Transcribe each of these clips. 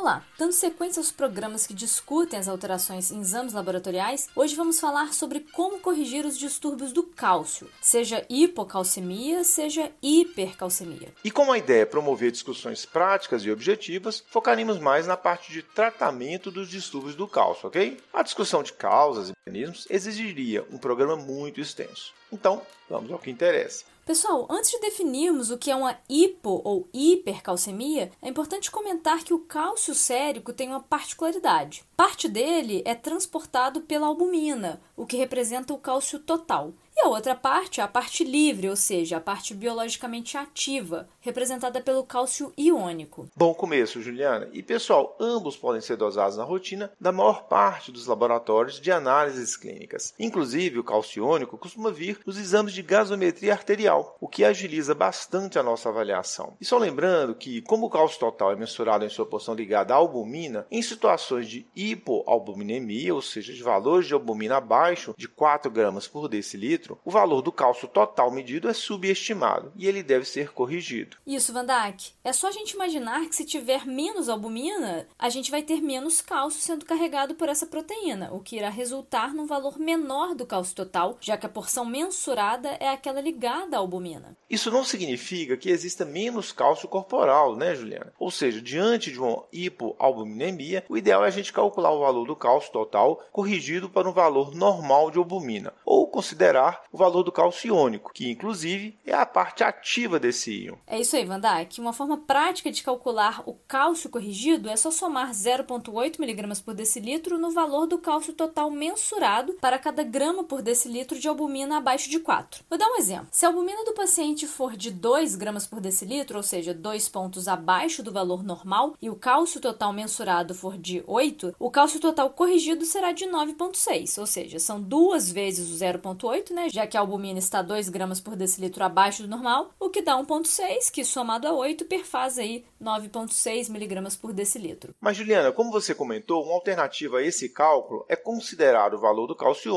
Olá, dando sequência aos programas que discutem as alterações em exames laboratoriais, hoje vamos falar sobre como corrigir os distúrbios do cálcio, seja hipocalcemia, seja hipercalcemia. E como a ideia é promover discussões práticas e objetivas, focaremos mais na parte de tratamento dos distúrbios do cálcio, ok? A discussão de causas e mecanismos exigiria um programa muito extenso. Então, vamos ao que interessa. Pessoal, antes de definirmos o que é uma hipo ou hipercalcemia, é importante comentar que o cálcio sérico tem uma particularidade. Parte dele é transportado pela albumina, o que representa o cálcio total. E a outra parte é a parte livre, ou seja, a parte biologicamente ativa, representada pelo cálcio iônico. Bom começo, Juliana. E pessoal, ambos podem ser dosados na rotina da maior parte dos laboratórios de análises clínicas. Inclusive, o cálcio iônico costuma vir dos exames de gasometria arterial, o que agiliza bastante a nossa avaliação. E só lembrando que, como o cálcio total é mensurado em sua porção ligada à albumina, em situações de hipoalbuminemia, ou seja, de valores de albumina abaixo de 4 gramas por decilitro, o valor do cálcio total medido é subestimado e ele deve ser corrigido. Isso, Vandak. É só a gente imaginar que se tiver menos albumina, a gente vai ter menos cálcio sendo carregado por essa proteína, o que irá resultar num valor menor do cálcio total, já que a porção mensurada é aquela ligada à albumina. Isso não significa que exista menos cálcio corporal, né, Juliana? Ou seja, diante de uma hipoalbuminemia, o ideal é a gente calcular o valor do cálcio total corrigido para um valor normal de albumina, ou considerar o valor do cálcio iônico, que inclusive é a parte ativa desse íon. É isso aí, Van Dyke. Uma forma prática de calcular o cálcio corrigido é só somar 0,8 mg por decilitro no valor do cálcio total mensurado para cada grama por decilitro de albumina abaixo de 4. Vou dar um exemplo. Se a albumina do paciente for de 2 gramas por decilitro, ou seja, 2 pontos abaixo do valor normal, e o cálcio total mensurado for de 8, o cálcio total corrigido será de 9,6, ou seja, são duas vezes o 0,8, né? Já que a albumina está 2 gramas por decilitro abaixo do normal, o que dá 1,6, que somado a 8 perfaz aí 9,6 miligramas por decilitro. Mas Juliana, como você comentou, uma alternativa a esse cálculo é considerar o valor do cálcio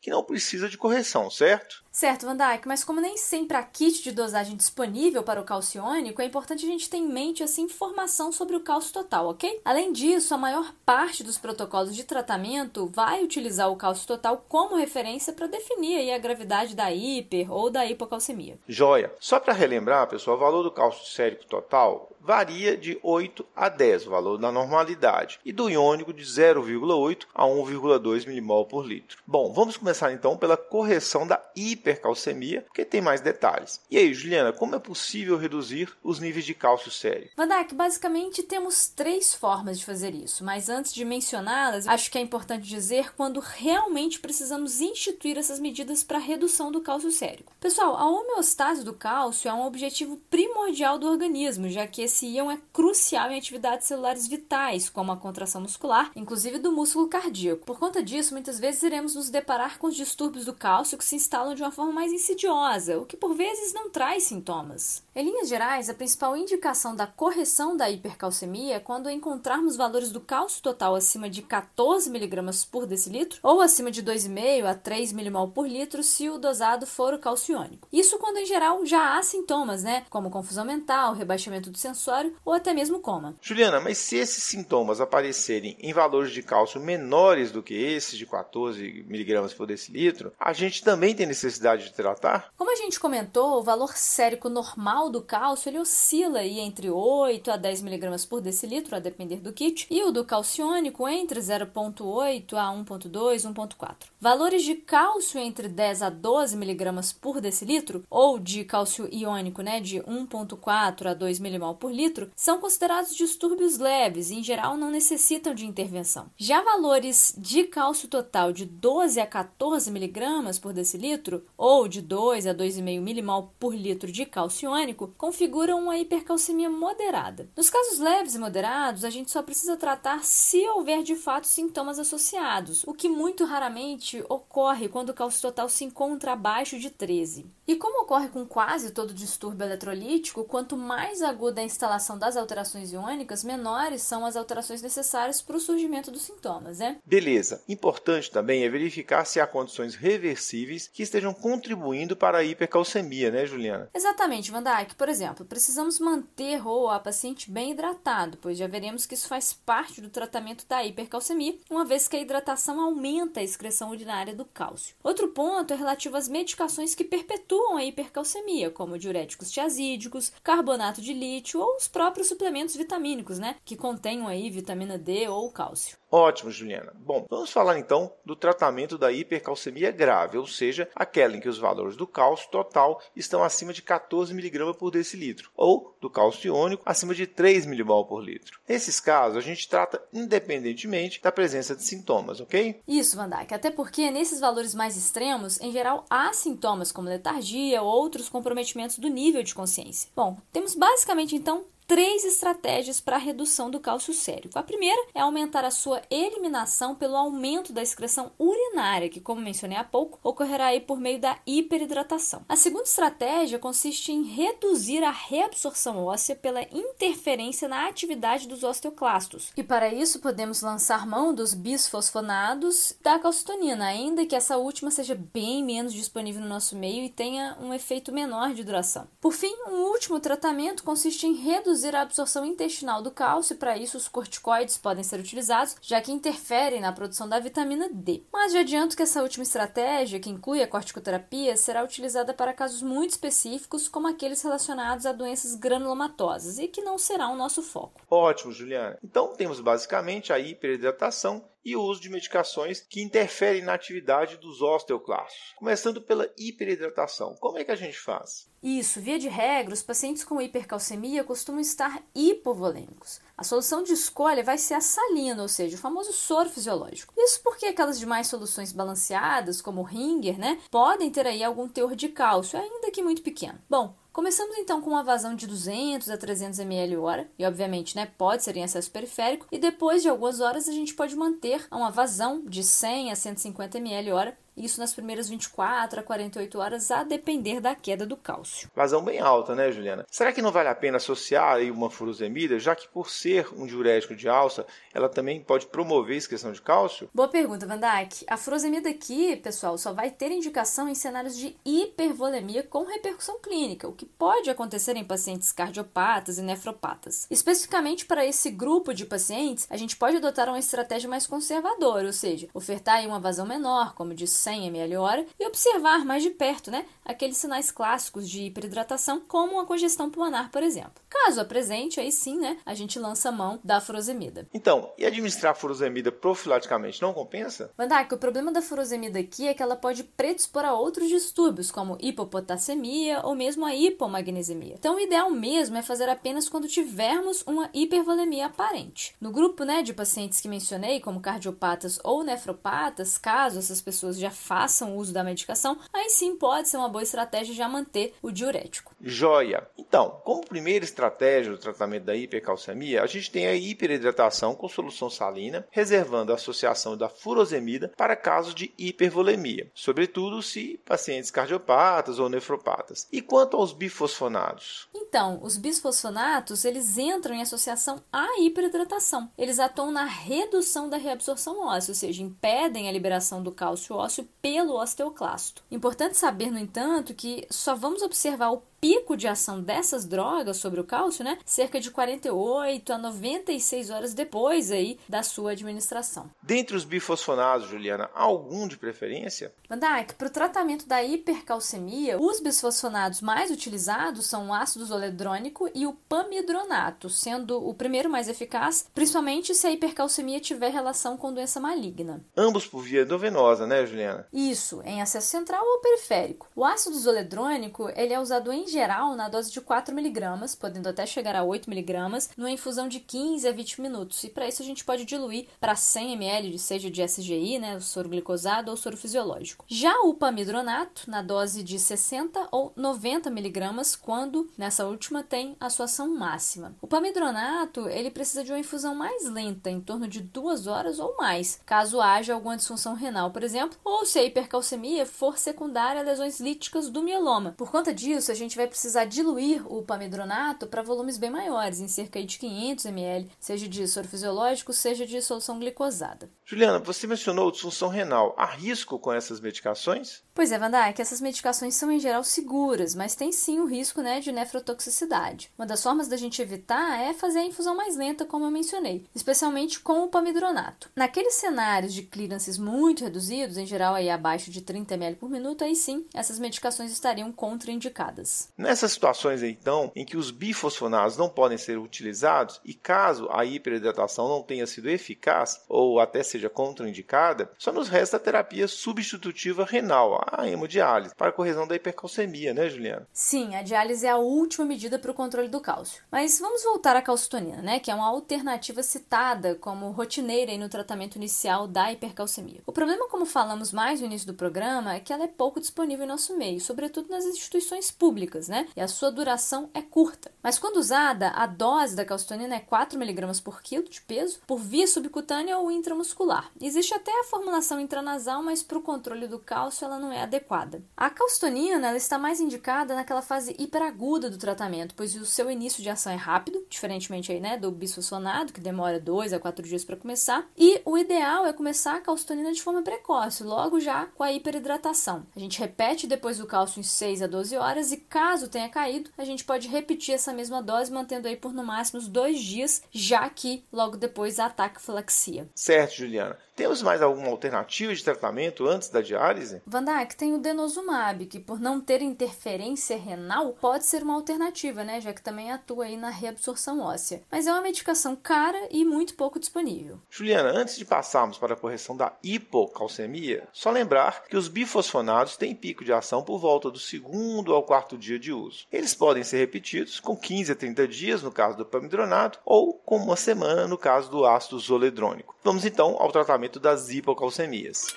que não precisa de correção, certo? Certo, Van mas como nem sempre há kit de dosagem disponível para o calciônico, é importante a gente ter em mente essa informação sobre o cálcio total, ok? Além disso, a maior parte dos protocolos de tratamento vai utilizar o cálcio total como referência para definir a gravidade da hiper ou da hipocalcemia. Joia! Só para relembrar, pessoal, o valor do cálcio sérico total varia de 8 a 10, o valor da normalidade, e do iônico de 0,8 a 1,2 mmol por litro. Bom, vamos começar então pela correção da hipercalcemia, porque tem mais detalhes. E aí, Juliana, como é possível reduzir os níveis de cálcio sério? Vandak, basicamente temos três formas de fazer isso, mas antes de mencioná-las, acho que é importante dizer quando realmente precisamos instituir essas medidas para redução do cálcio sérico. Pessoal, a homeostase do cálcio é um objetivo primordial do organismo, já que esse íon é crucial em atividades celulares vitais, como a contração muscular, inclusive do músculo cardíaco. Por conta disso, muitas vezes iremos nos deparar com os distúrbios do cálcio que se instalam de uma forma mais insidiosa, o que por vezes não traz sintomas. Em linhas gerais, a principal indicação da correção da hipercalcemia é quando encontrarmos valores do cálcio total acima de 14 mg por decilitro ou acima de 2,5 a 3 mmol por litro se o dosado for o calciônico. Isso quando em geral já há sintomas, né, como confusão mental, rebaixamento do sensor ou até mesmo coma. Juliana, mas se esses sintomas aparecerem em valores de cálcio menores do que esses de 14 miligramas por decilitro, a gente também tem necessidade de tratar? Como a gente comentou, o valor sérico normal do cálcio ele oscila aí entre 8 a 10 miligramas por decilitro, a depender do kit, e o do calciônico entre 0,8 a 1,2, 1,4. Valores de cálcio entre 10 a 12 miligramas por decilitro, ou de cálcio iônico, né, de 1,4 a 2 milimol por litro são considerados distúrbios leves e, em geral, não necessitam de intervenção. Já valores de cálcio total de 12 a 14 miligramas por decilitro ou de 2 a 2,5 milimol por litro de cálcio iônico configuram uma hipercalcemia moderada. Nos casos leves e moderados, a gente só precisa tratar se houver de fato sintomas associados, o que muito raramente ocorre quando o cálcio total se encontra abaixo de 13. E como ocorre com quase todo distúrbio eletrolítico, quanto mais aguda a instalação das alterações iônicas, menores são as alterações necessárias para o surgimento dos sintomas, né? Beleza. Importante também é verificar se há condições reversíveis que estejam contribuindo para a hipercalcemia, né, Juliana? Exatamente, Van Dijk. Por exemplo, precisamos manter ou a paciente bem hidratado, pois já veremos que isso faz parte do tratamento da hipercalcemia, uma vez que a hidratação aumenta a excreção urinária do cálcio. Outro ponto é relativo às medicações que perpetuam a hipercalcemia, como diuréticos tiazídicos, carbonato de lítio ou os próprios suplementos vitamínicos, né, que contenham aí vitamina D ou cálcio. Ótimo, Juliana. Bom, vamos falar então do tratamento da hipercalcemia grave, ou seja, aquela que os valores do cálcio total estão acima de 14 mg por decilitro, ou do cálcio iônico acima de 3 mmol por litro. Nesses casos, a gente trata independentemente da presença de sintomas, ok? Isso, Van até porque nesses valores mais extremos, em geral, há sintomas como letargia ou outros comprometimentos do nível de consciência. Bom, temos basicamente então três estratégias para a redução do cálcio sérico. A primeira é aumentar a sua eliminação pelo aumento da excreção urinária, que, como mencionei há pouco, ocorrerá aí por meio da hiperidratação. A segunda estratégia consiste em reduzir a reabsorção óssea pela interferência na atividade dos osteoclastos. E para isso podemos lançar mão dos bisfosfonados da calcitonina, ainda que essa última seja bem menos disponível no nosso meio e tenha um efeito menor de duração. Por fim, um último tratamento consiste em reduzir reduzir a absorção intestinal do cálcio e para isso os corticoides podem ser utilizados, já que interferem na produção da vitamina D. Mas já adianto que essa última estratégia, que inclui a corticoterapia, será utilizada para casos muito específicos, como aqueles relacionados a doenças granulomatosas, e que não será o nosso foco. Ótimo, Juliana. Então temos basicamente a hiperidratação e o uso de medicações que interferem na atividade dos osteoclastos. Começando pela hiperidratação. Como é que a gente faz? Isso, via de regra, os pacientes com hipercalcemia costumam estar hipovolêmicos. A solução de escolha vai ser a salina, ou seja, o famoso soro fisiológico. Isso porque aquelas demais soluções balanceadas, como o Ringer, né, podem ter aí algum teor de cálcio, ainda que muito pequeno. Bom, Começamos então com uma vazão de 200 a 300 ml hora, e obviamente, né, pode ser em acesso periférico, e depois de algumas horas a gente pode manter uma vazão de 100 a 150 ml hora, isso nas primeiras 24 a 48 horas, a depender da queda do cálcio. Vazão bem alta, né, Juliana? Será que não vale a pena associar aí uma furosemida, já que por ser um diurético de alça, ela também pode promover a excreção de cálcio? Boa pergunta, Van Dijk. A furosemida aqui, pessoal, só vai ter indicação em cenários de hipervolemia com repercussão clínica, o que pode acontecer em pacientes cardiopatas e nefropatas. Especificamente para esse grupo de pacientes, a gente pode adotar uma estratégia mais conservadora, ou seja, ofertar uma vazão menor, como de 100 ml hora e observar mais de perto, né, aqueles sinais clássicos de hiperidratação, como a congestão pulmonar, por exemplo. Caso apresente, aí sim, né, a gente lança a mão da furosemida. Então, e administrar furosemida profilaticamente não compensa? Vandac, o problema da furosemida aqui é que ela pode predispor a outros distúrbios, como hipopotassemia ou mesmo a hipomagnesemia. Então, o ideal mesmo é fazer apenas quando tivermos uma hipervolemia aparente. No grupo, né, de pacientes que mencionei, como cardiopatas ou nefropatas, caso essas pessoas já façam uso da medicação, aí sim pode ser uma boa estratégia já manter o diurético. Joia! Então, como primeira estratégia do tratamento da hipercalcemia, a gente tem a hiperidratação com solução salina, reservando a associação da furosemida para casos de hipervolemia, sobretudo se pacientes cardiopatas ou nefropatas. E quanto aos bifosfonados? Então, os bisfosfonatos, eles entram em associação à hiperidratação. Eles atuam na redução da reabsorção óssea, ou seja, impedem a liberação do cálcio ósseo pelo osteoclasto. Importante saber, no entanto, que só vamos observar o pico de ação dessas drogas sobre o cálcio, né, cerca de 48 a 96 horas depois aí da sua administração. Dentre os bifosfonados, Juliana, algum de preferência? Van Dijk, para o tratamento da hipercalcemia, os bisfosfonados mais utilizados são o ácido zoledrônico e o pamidronato, sendo o primeiro mais eficaz, principalmente se a hipercalcemia tiver relação com doença maligna. Ambos por via endovenosa, né, Juliana? Isso, em acesso central ou periférico. O ácido zoledrônico, ele é usado em geral na dose de 4 mg, podendo até chegar a 8 mg, numa infusão de 15 a 20 minutos. E para isso a gente pode diluir para 100 ml, seja de SGI, né, o soro glicosado ou soro fisiológico. Já o pamidronato, na dose de 60 ou 90 mg, quando nessa última tem a sua ação máxima. O pamidronato, ele precisa de uma infusão mais lenta, em torno de 2 horas ou mais, caso haja alguma disfunção renal, por exemplo, ou se a hipercalcemia for secundária a lesões líticas do mieloma. Por conta disso, a gente gente vai precisar diluir o pamidronato para volumes bem maiores, em cerca de 500 ml, seja de soro fisiológico, seja de solução glicosada. Juliana, você mencionou disfunção renal. Há risco com essas medicações? Pois é, Vandai, que essas medicações são em geral seguras, mas tem sim o risco né, de nefrotoxicidade. Uma das formas da gente evitar é fazer a infusão mais lenta, como eu mencionei, especialmente com o pamidronato. Naqueles cenários de clearances muito reduzidos, em geral aí abaixo de 30 ml por minuto, aí sim essas medicações estariam contraindicadas. Nessas situações, então, em que os bifosfonados não podem ser utilizados e caso a hiperidratação não tenha sido eficaz ou até seja contraindicada, só nos resta a terapia substitutiva renal, a hemodiálise, para a correção da hipercalcemia, né, Juliana? Sim, a diálise é a última medida para o controle do cálcio. Mas vamos voltar à calcitonina, né, que é uma alternativa citada como rotineira no tratamento inicial da hipercalcemia. O problema, como falamos mais no início do programa, é que ela é pouco disponível em nosso meio, sobretudo nas instituições públicas, né? E a sua duração é curta. Mas quando usada, a dose da calcitonina é 4 mg por quilo de peso por via subcutânea ou intramuscular. Existe até a formulação intranasal, mas para o controle do cálcio ela não é adequada. A calcitonina ela está mais indicada naquela fase hiperaguda do tratamento, pois o seu início de ação é rápido, diferentemente aí, né, do bisfosfonado, que demora 2 a 4 dias para começar, e o ideal é começar a calcitonina de forma precoce, logo já com a hiperidratação. A gente repete depois do cálcio em 6 a 12 horas e caso tenha caído, a gente pode repetir essa mesma dose, mantendo aí por no máximo uns dois dias, já que logo depois a ataxifilaxia. Certo, Juliana. Temos mais alguma alternativa de tratamento antes da diálise? Van Dijk tem o denosumab, que por não ter interferência renal, pode ser uma alternativa, né, já que também atua aí na reabsorção óssea. Mas é uma medicação cara e muito pouco disponível. Juliana, antes de passarmos para a correção da hipocalcemia, só lembrar que os bifosfonados têm pico de ação por volta do segundo ao quarto dia de uso. Eles podem ser repetidos com 15 a 30 dias no caso do pamidronato ou com uma semana no caso do ácido zoledrônico. Vamos então ao tratamento tratamento das hipocalcemias.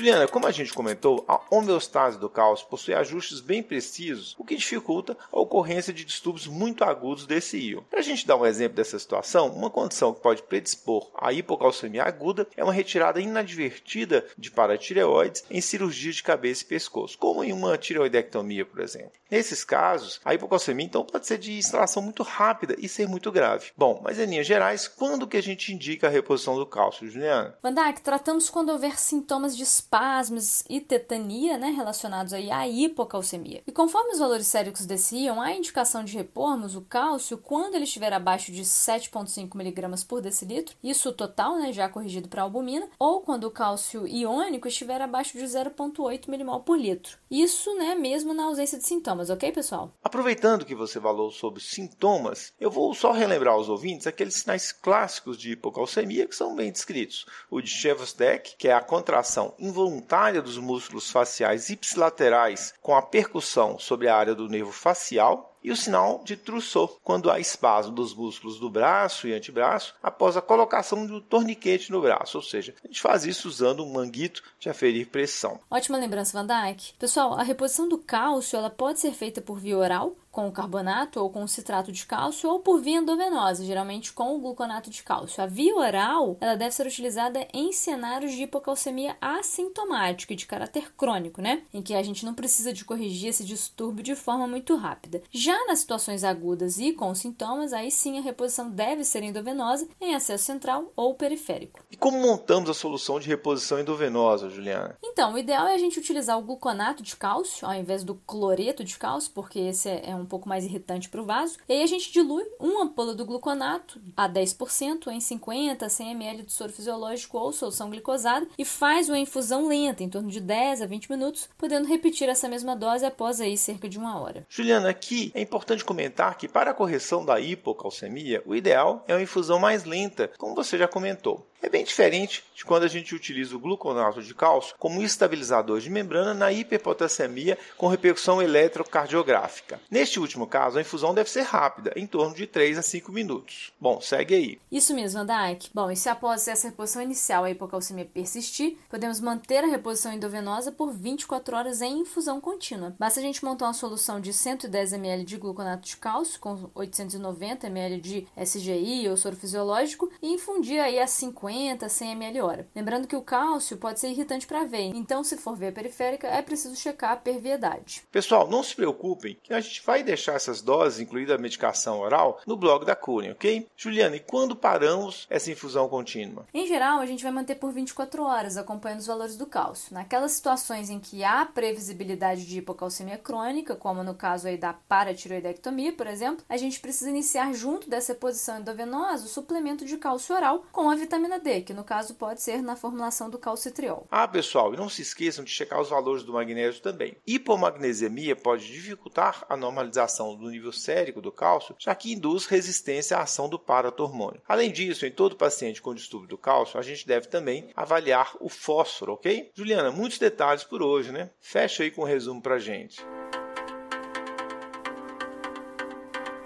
Juliana, como a gente comentou, a homeostase do cálcio possui ajustes bem precisos, o que dificulta a ocorrência de distúrbios muito agudos desse íon. Para a gente dar um exemplo dessa situação, uma condição que pode predispor à hipocalcemia aguda é uma retirada inadvertida de paratireoides em cirurgia de cabeça e pescoço, como em uma tireoidectomia, por exemplo. Nesses casos, a hipocalcemia então pode ser de instalação muito rápida e ser muito grave. Bom, mas em linhas gerais, quando que a gente indica a reposição do cálcio, Juliana? Vandak, tratamos quando houver sintomas de espasmos e tetania, né, relacionados aí à hipocalcemia. E conforme os valores séricos desciam, há indicação de repormos o cálcio quando ele estiver abaixo de 7,5 mg por decilitro, isso total, né, já corrigido para albumina, ou quando o cálcio iônico estiver abaixo de 0,8 mmol por litro. Isso, né, mesmo na ausência de sintomas, ok, pessoal? Aproveitando que você falou sobre sintomas, eu vou só relembrar aos ouvintes aqueles sinais clássicos de hipocalcemia que são bem descritos. O de Chevostek, que é a contração involuntária involuntária dos músculos faciais ipsilaterais com a percussão sobre a área do nervo facial, e o sinal de Trousseau, quando há espasmo dos músculos do braço e antebraço após a colocação do torniquete no braço, ou seja, a gente faz isso usando um manguito de aferir pressão. Ótima lembrança, Van Dyke. Pessoal, a reposição do cálcio ela pode ser feita por via oral, com o carbonato ou com o citrato de cálcio ou por via endovenosa, geralmente com o gluconato de cálcio. A via oral ela deve ser utilizada em cenários de hipocalcemia assintomática e de caráter crônico, né? Em que a gente não precisa de corrigir esse distúrbio de forma muito rápida. Já nas situações agudas e com sintomas, aí sim a reposição deve ser endovenosa em acesso central ou periférico. E como montamos a solução de reposição endovenosa, Juliana? Então, o ideal é a gente utilizar o gluconato de cálcio ao invés do cloreto de cálcio, porque esse é um pouco mais irritante para o vaso. E aí a gente dilui uma ampola do gluconato a 10% em 50 100 ml de soro fisiológico ou solução glicosada e faz uma infusão lenta, em torno de 10 a 20 minutos, podendo repetir essa mesma dose após aí cerca de uma hora. Juliana, aqui é importante comentar que para a correção da hipocalcemia, o ideal é uma infusão mais lenta, como você já comentou. É bem diferente de quando a gente utiliza o gluconato de cálcio como estabilizador de membrana na hiperpotassemia com repercussão eletrocardiográfica. Neste último caso, a infusão deve ser rápida, em torno de 3 a 5 minutos. Bom, segue aí. Isso mesmo, Andaik. Bom, e se após essa reposição inicial a hipocalcemia persistir, podemos manter a reposição endovenosa por 24 horas em infusão contínua. Basta a gente montar uma solução de 110 ml de gluconato de cálcio com 890 ml de SGI ou soro fisiológico e infundir aí a 50 50 a 100 ml hora. Lembrando que o cálcio pode ser irritante para a veia, então se for veia periférica é preciso checar a perviedade. Pessoal, não se preocupem que a gente vai deixar essas doses, incluída a medicação oral, no blog da Curing, ok? Juliana, e quando paramos essa infusão contínua? Em geral, a gente vai manter por 24 horas, acompanhando os valores do cálcio. Naquelas situações em que há previsibilidade de hipocalcemia crônica, como no caso aí da paratiroidectomia, por exemplo, a gente precisa iniciar junto dessa reposição endovenosa o suplemento de cálcio oral com a vitamina D, que no caso pode ser na formulação do calcitriol. Ah, pessoal, e não se esqueçam de checar os valores do magnésio também. Hipomagnesemia pode dificultar a normalização do nível sérico do cálcio, já que induz resistência à ação do paratormônio. Além disso, em todo paciente com distúrbio do cálcio, a gente deve também avaliar o fósforo, ok? Juliana, muitos detalhes por hoje, né? Fecha aí com o um resumo pra gente.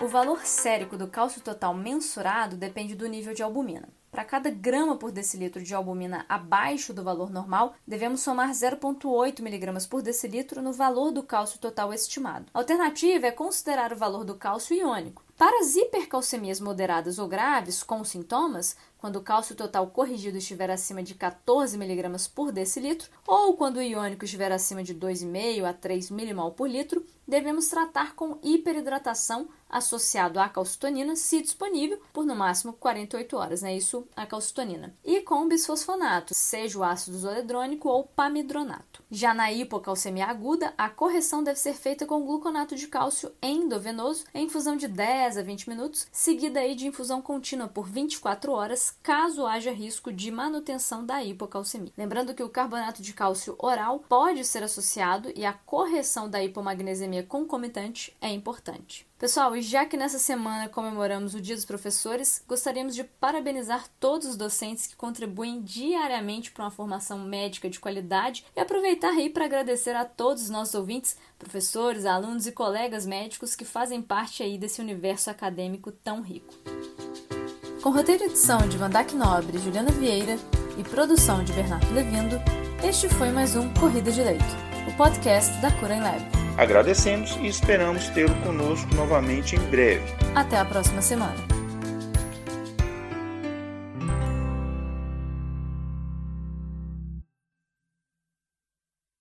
O valor sérico do cálcio total mensurado depende do nível de albumina. Para cada grama por decilitro de albumina abaixo do valor normal, devemos somar 0,8 mg por decilitro no valor do cálcio total estimado. A alternativa é considerar o valor do cálcio iônico. Para as hipercalcemias moderadas ou graves com sintomas, quando o cálcio total corrigido estiver acima de 14 mg por decilitro, ou quando o iônico estiver acima de 2,5 a 3 mmol por litro, devemos tratar com hiperidratação associado à calcitonina, se disponível, por no máximo 48 horas, né? Isso a calcitonina. E com bisfosfonato, seja o ácido zoledrônico ou pamidronato. Já na hipocalcemia aguda, a correção deve ser feita com gluconato de cálcio endovenoso em infusão de 10 a 20 minutos, seguida aí de infusão contínua por 24 horas, caso haja risco de manutenção da hipocalcemia. Lembrando que o carbonato de cálcio oral pode ser associado e a correção da hipomagnesemia concomitante é importante. Pessoal, e já que nessa semana comemoramos o Dia dos Professores, gostaríamos de parabenizar todos os docentes que contribuem diariamente para uma formação médica de qualidade e aproveitar aí para agradecer a todos os nossos ouvintes, professores, alunos e colegas médicos que fazem parte aí desse universo acadêmico tão rico. Com roteiro e edição de Vandac Nobre e Juliana Vieira e produção de Bernardo Levindo, este foi mais um Corrida de Leito, o podcast da Cura em Lab. Agradecemos e esperamos tê-lo conosco novamente em breve. Até a próxima semana.